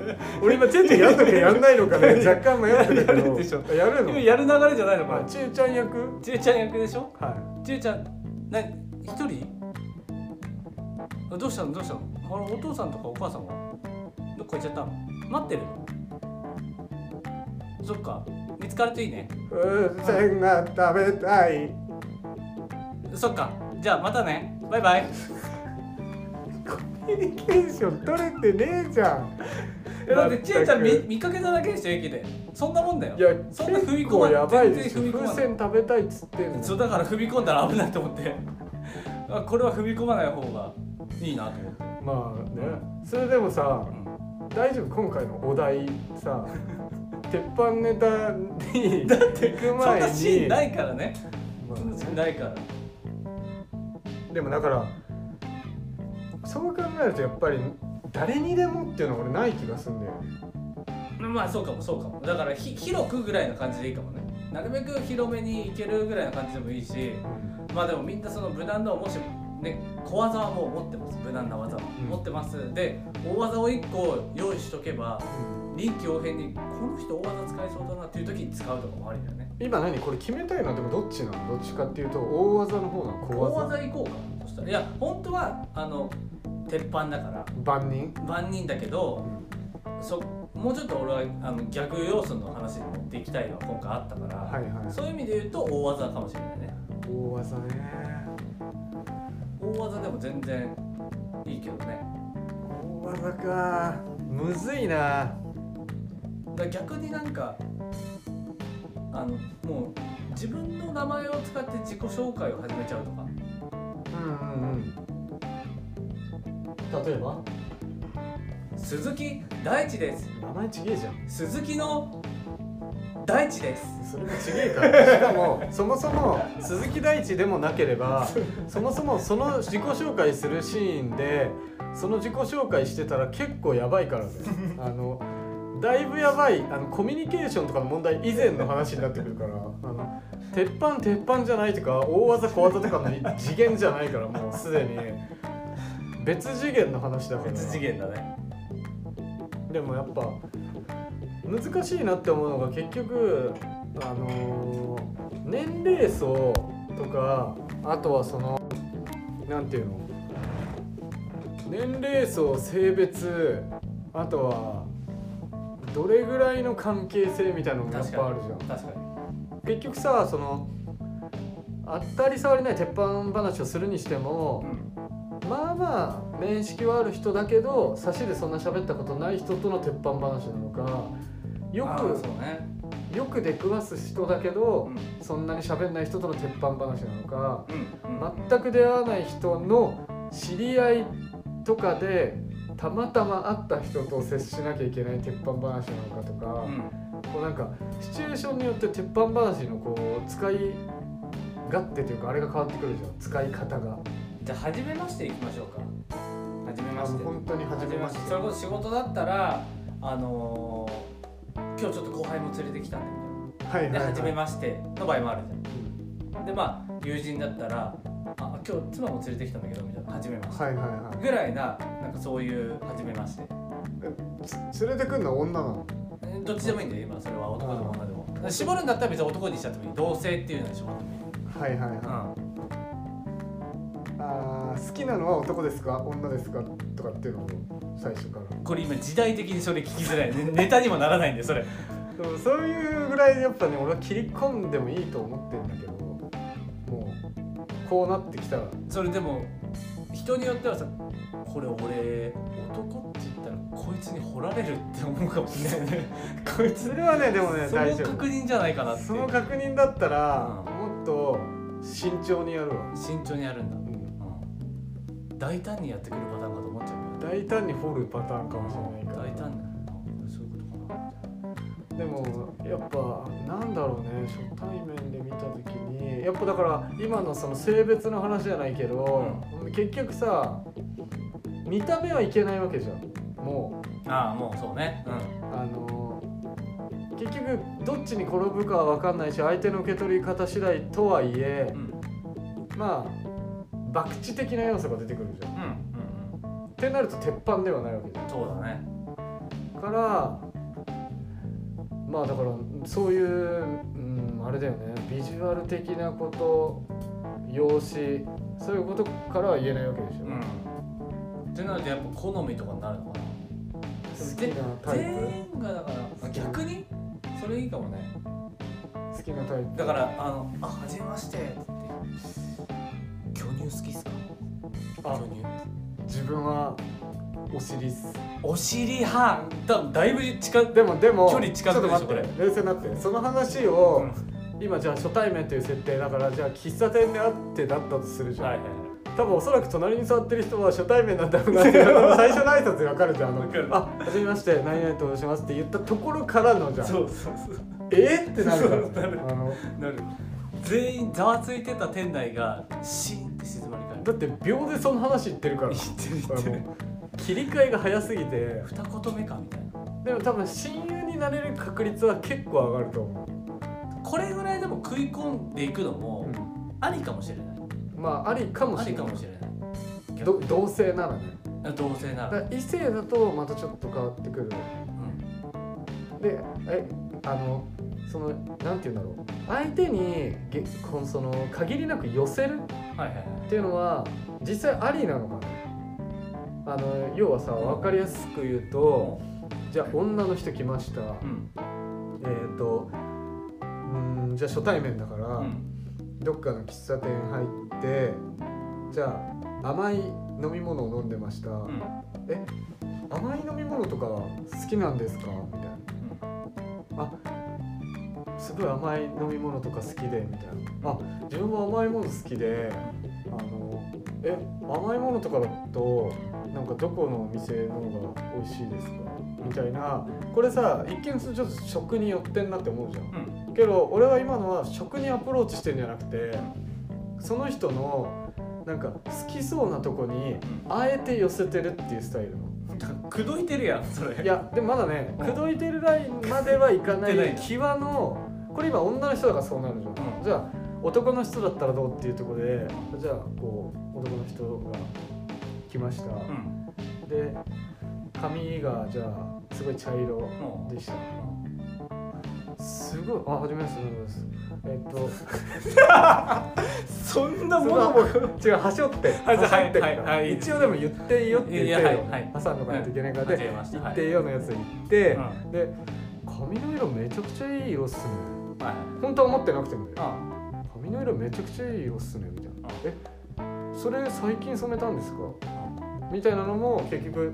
俺今ちえちゃんやんのかやんないのかね？若干迷ってたけど。やるでしょ。やるの？今やる流れじゃないの？かちえちゃん役？ちえちゃん役でしょ？はちえちゃんな一人？あどうしたの？どうしたの？あれお父さんとかお母さんは？どっか行っちゃったの？待ってるそっか。見つかるといいね。い風船が食べたい。そっか。じゃあまたね。バイバイ。コミュニケーション取れてねえじゃん。えだってちえちゃん見見かけただけでしょ駅で。そんなもんだよ。いやそんな踏み込まやばいでしょ風船食べたいっつってんのそうだから踏み込んだら危ないと思って。あこれは踏み込まない方がいいなと思って、まあね。それでもさうん。大丈夫？今回のお題さ鉄板ネタにだって行くそんな前にシーンないからね。まあそんなシーンないから。でもだからそう考えるとやっぱり誰にでもっていうのは俺ない気がするんだよね。まあそうかもそうかも。だからひ広くぐらいの感じでいいかもね。なるべく広めに行けるぐらいの感じでもいいしまあでもみんなその無難のもしね小技はもう持ってます。無難な技は、うん。持ってます。で大技を1個用意しとけば臨機応変にこの人大技使えそうだなっていう時に使うとかもありだよね。今何これ決めたいのはでもどっちなのどっちかっていうと大技の方なの？小大技技行こうかなそしたら。いや本当はあの鉄板だから万人？万人だけどそもうちょっと俺はあの逆要素の話に持っていきたいのは今回あったから、はいはい。そういう意味で言うと大技かもしれないね。大技ね。大技でも全然いいけどね。大技か。むずいなだ逆になんかあのもう自分の名前を使って自己紹介を始めちゃうとか。うんうんうん。例えば？鈴木大地です。名前ちげえじゃん。鈴木の大地です。それもちげえから。しかもそもそも鈴木大地でもなければそもそもその自己紹介するシーンでその自己紹介してたら結構やばいからね。あのだいぶやばいあのコミュニケーションとかの問題以前の話になってくるからあの鉄板鉄板じゃないとか大技小技とかの次元じゃないからもうすでに。別次元の話だから。別次元だね。でもやっぱ難しいなって思うのが結局あのー年齢層とかあとはそのなんていうの？年齢層性別あとはどれぐらいの関係性みたいなのもやっぱあるじゃん。確かに。結局さその当たり障りない鉄板話をするにしても、まあまあ面識はある人だけど差しでそんな喋ったことない人との鉄板話なのかよくね。よく出くわす人だけど、うん。そんなに喋んない人との鉄板話なのか、うん。全く出会わない人の知り合いとかでたまたま会った人と接しなきゃいけない鉄板話なのかとか、こうなんかシチュエーションによって鉄板話のこう使い勝手というかあれが変わってくるじゃん。使い方が。じゃあ初めましていきましょうか。初めまして。本当に初めまして。それこそ仕事だったらあのー今日ちょっと後輩も連れてきたんでみたいなではいはい、はい、初めましての場合もあるじゃん。でまあ友人だったらあ今日妻も連れてきたんだけどみたいな初めまして。はいはいはい。ぐらいななんかそういう初めまして。つ連れてくんのは女なの？えどっちでもいいんだよ今それは。男でも女でも。絞るんだったら別に男にしちゃってもいい。同性っていうのに絞ってもいいはいはいはい、あー好きなのは男ですか？女ですか？とかっていうのを最初から。これ今時代的にそれ聞きづらい、ね、ネタにもならないんでそれ。でもそういうぐらいやっぱね俺は切り込んでもいいと思ってんだけどこうなってきたらそれでも人によってはさこれ俺男って言ったらこいつに掘られるって思うかもしれないねこいつそれはねでもねその大丈夫確認じゃないかなってその確認だったら、もっと慎重にやるわ、慎重にやるんだ、うんうん大胆にやってくるパターンかと思っちゃうけど大胆に掘るパターンかもしれないでもやっぱなんだろうね初対面で見た時にやっぱだから今のその性別の話じゃないけど、結局さ見た目はいけないわけじゃん。もああもうそうね。うあの結局どっちに転ぶかは分かんないし相手の受け取り方次第とはいえうん。うんまあ博打的な要素が出てくるじゃん。っうんうんうん。てなると鉄板ではないわけじゃん。そうだね。からまあだからそういう、うん、あれだよね。ビジュアル的なこと容姿そういうことからは言えないわけでしょ、うん。ってなるとやっぱ好みとかになるのかな。好きなタイ全員がだから逆に？それいいかもね。プ好きなタイプ？だからあの「あはじめまして」って。巨乳好きっすか？あ巨乳。自分はお尻お尻派多分だいぶ近いでもでも距離近づくでしょちょっと待って冷静になってその話を、今じゃあ初対面という設定だからじゃあ喫茶店で会ってだったとするじゃん、はいはい多分おそらく隣に座ってる人は初対面なんだろうなって 最初の挨拶でわかるじゃん。あはじめまして何々と申しますって言ったところからのじゃん。そうそうそう。えってなるから。なる。あのなる全員ざわついてた店内がシーンって静まり返る。だって秒でその話言ってるから。言ってる言ってる切り替えが早すぎて二言目かみたいな。でも多分親友になれる確率は結構上がると思これぐらいでも食い込んでいくのもう、ありかもしれない、まあありかもあしれない。れない。ど同性ならね。同性なら。だから異性だとまたちょっと変わってくる。うん。でえあのそのなんて言うんだろう。相手にげこのその限りなく寄せるはいはいはい。っていうのは実際ありなのかなあの要はさ分かりやすく言うとじゃあ女の人来ました。うん。えっ、とうんじゃあ初対面だから、うん。どっかの喫茶店入ってじゃあ甘い飲み物を飲んでました、うん。甘い飲み物とか好きなんですか？みたいな。あすごい甘い飲み物とか好きでみたいな。あ自分も甘いもの好きであのえ甘いものとかだとなんかどこのお店の方が美味しいですか？みたいな。これさ一見するとちょっと食に寄ってんなって思うじゃん。うん。けど俺は今のは食にアプローチしてんじゃなくてその人のなんか好きそうなとこにあえて寄せてるっていうスタイルの。口説いてるやんそれ。いやでもまだねうん。口説いてるラインまではいかない。際のこれ今女の人だからそうなるじゃん、うん。じゃあ男の人だったらどうっていうところでじゃあこう男の人が来ました、うん。で髪がじゃあすごい茶色もでした。すごいあ初めましてですえっと そんなそものも。の違うはしょって。はいはってるか。ら、はいはい。はい一応でも言っていいよって言ってよ、いやはいはい。挟んどかないといけないから。で、うん間違えました言っていいよのやつ言って、うん。で髪の色めちゃくちゃいい色っすね。はい。本当は思ってなくても。ねあ髪の色めちゃくちゃいい色っすね。みたいな。うん。えそれ最近染めたんですか？みたいなのも結局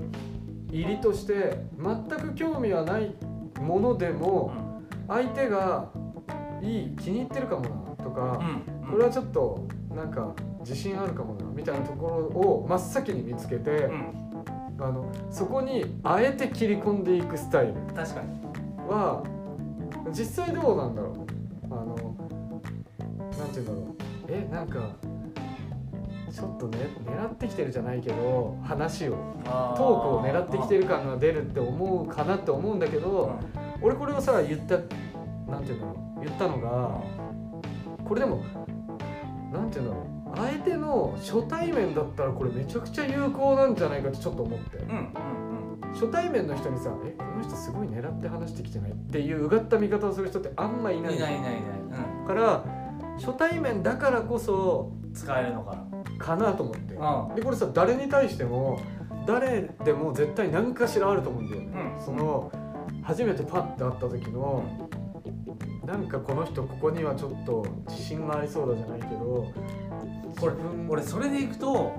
入りとして全く興味はないものでも相手がいい気に入ってるかもなとか、これはちょっとなんか自信あるかもなみたいなところを真っ先に見つけて、うん。あのそこにあえて切り込んでいくスタイル。は実際どうなんだろう。あのなんて言うんだろう。えなんかちょっとね狙ってきてるじゃないけど話をトークを狙ってきてる感が出るって思うかなって思うんだけど、俺これをさ言ったなんて言うんだろう言ったのがこれでもなんて言うんだろう相手の初対面だったらこれめちゃくちゃ有効なんじゃないかってちょっと思って、うんうん初対面の人にさ「えこの人すごい狙って話してきてない?」っていううがった見方をする人ってあんまいない。うんいないいないいない、から初対面だからこそうん、使えるのかかなと思って。なでこれさ誰に対しても誰でも絶対何かしらあると思うんだよ。ね、うん。その初めてパッて会った時のなんかこの人ここにはちょっと自信がありそうだじゃないけどこれ俺それでいくと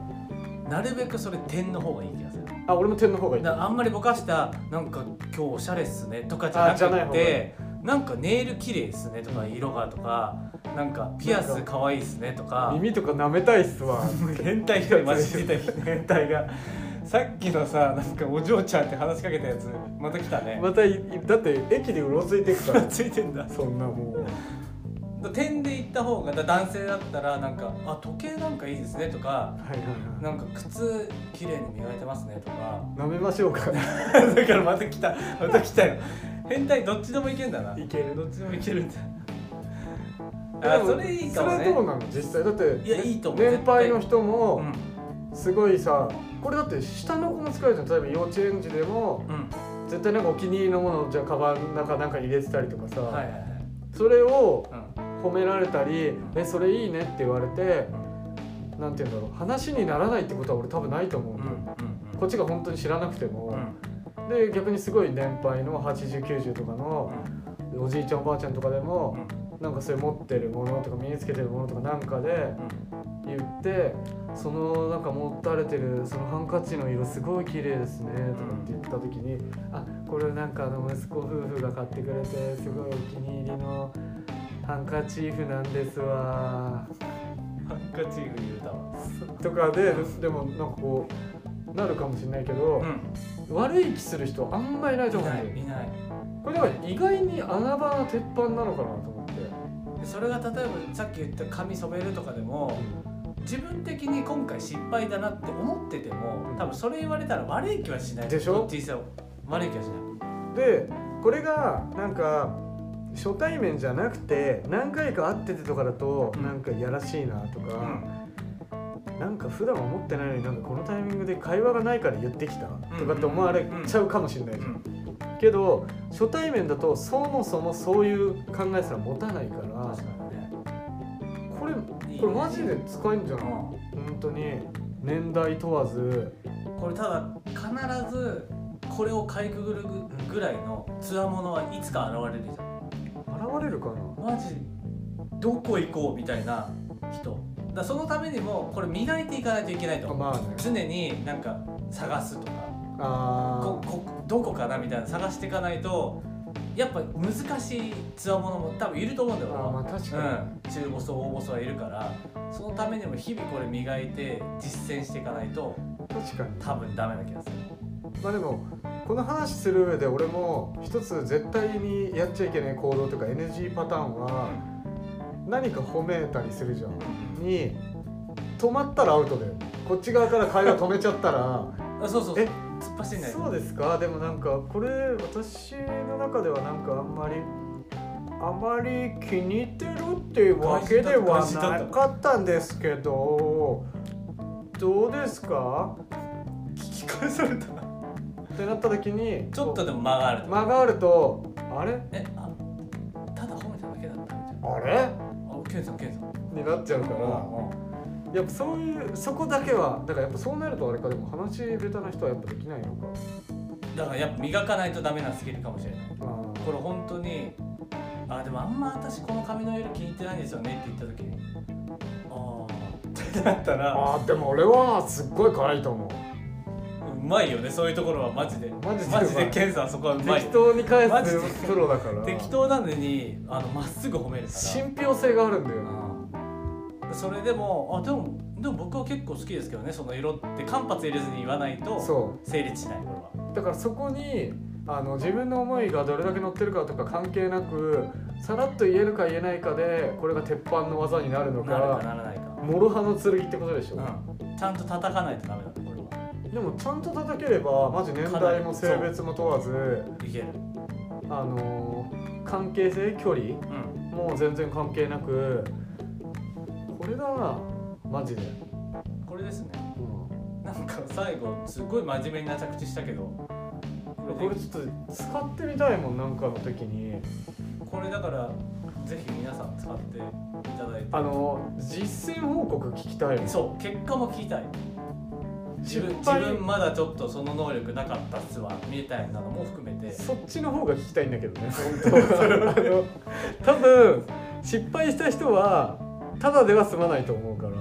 なるべくそれ点の方がいい気がする。あ俺も点の方がいい。あんまりぼかしたなんか今日おしゃれっすねとかじゃなくてなんかネイル綺麗っすねとか色がとかなんかピアス可愛いっすねとか。耳とか舐めたいっすわ。変態がマジで変態が。さっきのさなんかお嬢ちゃんって話しかけたやつまた来たね。またいだって駅でうろついてくから。ついてんだ。そんなもう。点で行った方がだ男性だったらなんかあ時計なんかいいですねとかはいはいはなんか靴綺麗に磨いてますねとか。い舐めましょうか。だからまた来たまた来たよ変態どっちでもいけんだな。いける。どっちでもいけるんだ。あそれいいかもね。それどうなの？実際。だっていやいいと思う年配の人もうんすごいさこれだって下の子も使えるじゃん。例えば幼稚園児でもうん。絶対なんかお気に入りのものをじゃあカバンの中なんか入れてたりとかさ、はいはいはい。それをうん。褒められたり「えそれいいね」って言われてうなんて言うんだろう話にならないってことは俺多分ないと思うんだよ、んうん。こっちが本当に知らなくてもう、んで逆にすごい年配の8090とかのおじいちゃんおばあちゃんとかでも、なんかそれ持ってるものとか身につけてるものとかなんかで言ってそのなんか持たれてるそのハンカチの色すごい綺麗ですねとかって言った時に「あこれなんかあの息子夫婦が買ってくれてすごいお気に入りのハンカチーフなんですわ」ハンカチーフ言うたわ。とかででもなんかこうなるかもしれないけど、悪い気する人あんまいないとい思う。んだよないいない。これだから意外に穴場な鉄板なのかなと思って。でそれが例えばさっき言った髪染めるとかでも自分的に今回失敗だなって思ってても多分それ言われたら悪い気はしない。でしょ？どっちにせよ悪い気はしない。でこれがなんか初対面じゃなくて何回か会っててとかだとうん。なんかいやらしいなとか、なんか普段は思ってないのになんかこのタイミングで会話がないから言ってきたとかって思われちゃうかもしれないじゃん。けど初対面だとそもそもそういう考えすら持たないからこれこれマジで使えんじゃない？うん本当に。年代問わず。これただ必ずこれをかいくぐるぐらいのつわものはいつか現れるじゃん。現れるかな？マジ？どこ行こう？みたいな人だそのためにもこれ磨いていかないといけないと思う。まあね。常になんか探すとか。あここどこかなみたいな探していかないとやっぱ難しいつわものも多分いると思うんだよ。あーまあ確かに、うん、中細大細はいるからそのためにも日々これ磨いて実践していかないと確かに。多分ダメな気がする。まあでもこの話する上で俺も一つ絶対にやっちゃいけない行動とか NG パターンは何か褒めたりするじゃんに止まったらアウトでこっち側から会話止めちゃったらあそうそうそう。え？突っ走んないそうですか？でもなんかこれ私の中ではなんかあんまりあまり気に入ってるっていうわけではなかったんですけどどうですか？聞き返されたってなった時にちょっとでも間があると。間があるとあれ？えあれ？あケンさんケンさんになっちゃうから。やっぱそういうそこだけはだからやっぱそうなるとあれかでも話下手な人はやっぱできないのか。だからやっぱ磨かないとダメなスキルかもしれない。あこれ本当にあでもあんま私この髪の色気に入ってないんですよねって言った時に。ああってなったら。あーでも俺はすっごい可愛いと思う。うまいよねそういうところはマジで。マジでマジでケンさんそこはうまい。適当に返すプロだから。適当なのにあのまっすぐ褒めるから。信憑性があるんだよな。うんそれでもあでもでも僕は結構好きですけどねその色って。間髪入れずに言わないとそ成立しないこれは。うだからそこにあの自分の思いがどれだけ乗ってるかとか関係なくさらっと言えるか言えないかでこれが鉄板の技になるのなるかかならないか、諸刃の剣ってことでしょ、うん、ちゃんと叩かないとダメだねこれは。でもちゃんと叩ければマジ年代も性別も問わずいける。あのー関係性距離うん。もう全然関係なくこれだ。なマジで、これですね。うん。なんか最後すごい真面目な着地したけど。これちょっと使ってみたいもんなんかの時に。これだからぜひ皆さん使っていただいて。あの実践報告聞きたいもん。そう結果も聞きたい。自分自分まだちょっとその能力なかったっすわみたいなのも含めて。そっちの方が聞きたいんだけどね 本当は。あの多分失敗した人はただでは済まないと思うから。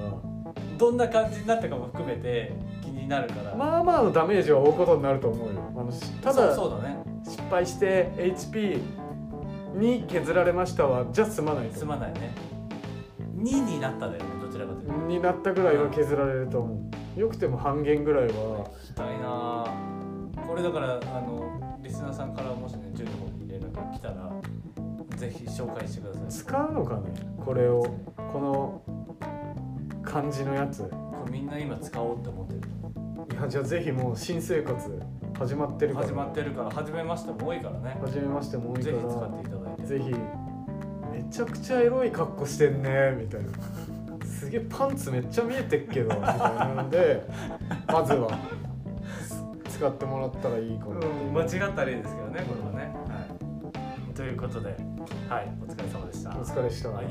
どんな感じになったかも含めて気になるから、まあまあのダメージは負うことになると思うよ。あのしただそうだね。失敗して HP に削られましたはじゃ済まないとすまないね。2になっただよねどちらかというと。になったぐらいは削られると思う。よくても半減ぐらいは。したいな。ぁこれだからあのリスナーさんからもしね10の方に連絡が来たらぜひ紹介してください。使うのかね？これをこの感じのやつ。これみんな今使おうって思ってる。いやじゃあぜひもう新生活始まってるから。始まってるから始めましても多いからね。始めましても多いかぜひ使らっていただいて。ぜひめちゃくちゃエロい格好してんねみたいな。すげえパンツめっちゃ見えてっけどみたいなのでまずは。使ってもらったらいいかなうん間違ったらいいですけどねこれはね、はい、ということではいお疲れ様でした。お疲れでしたはい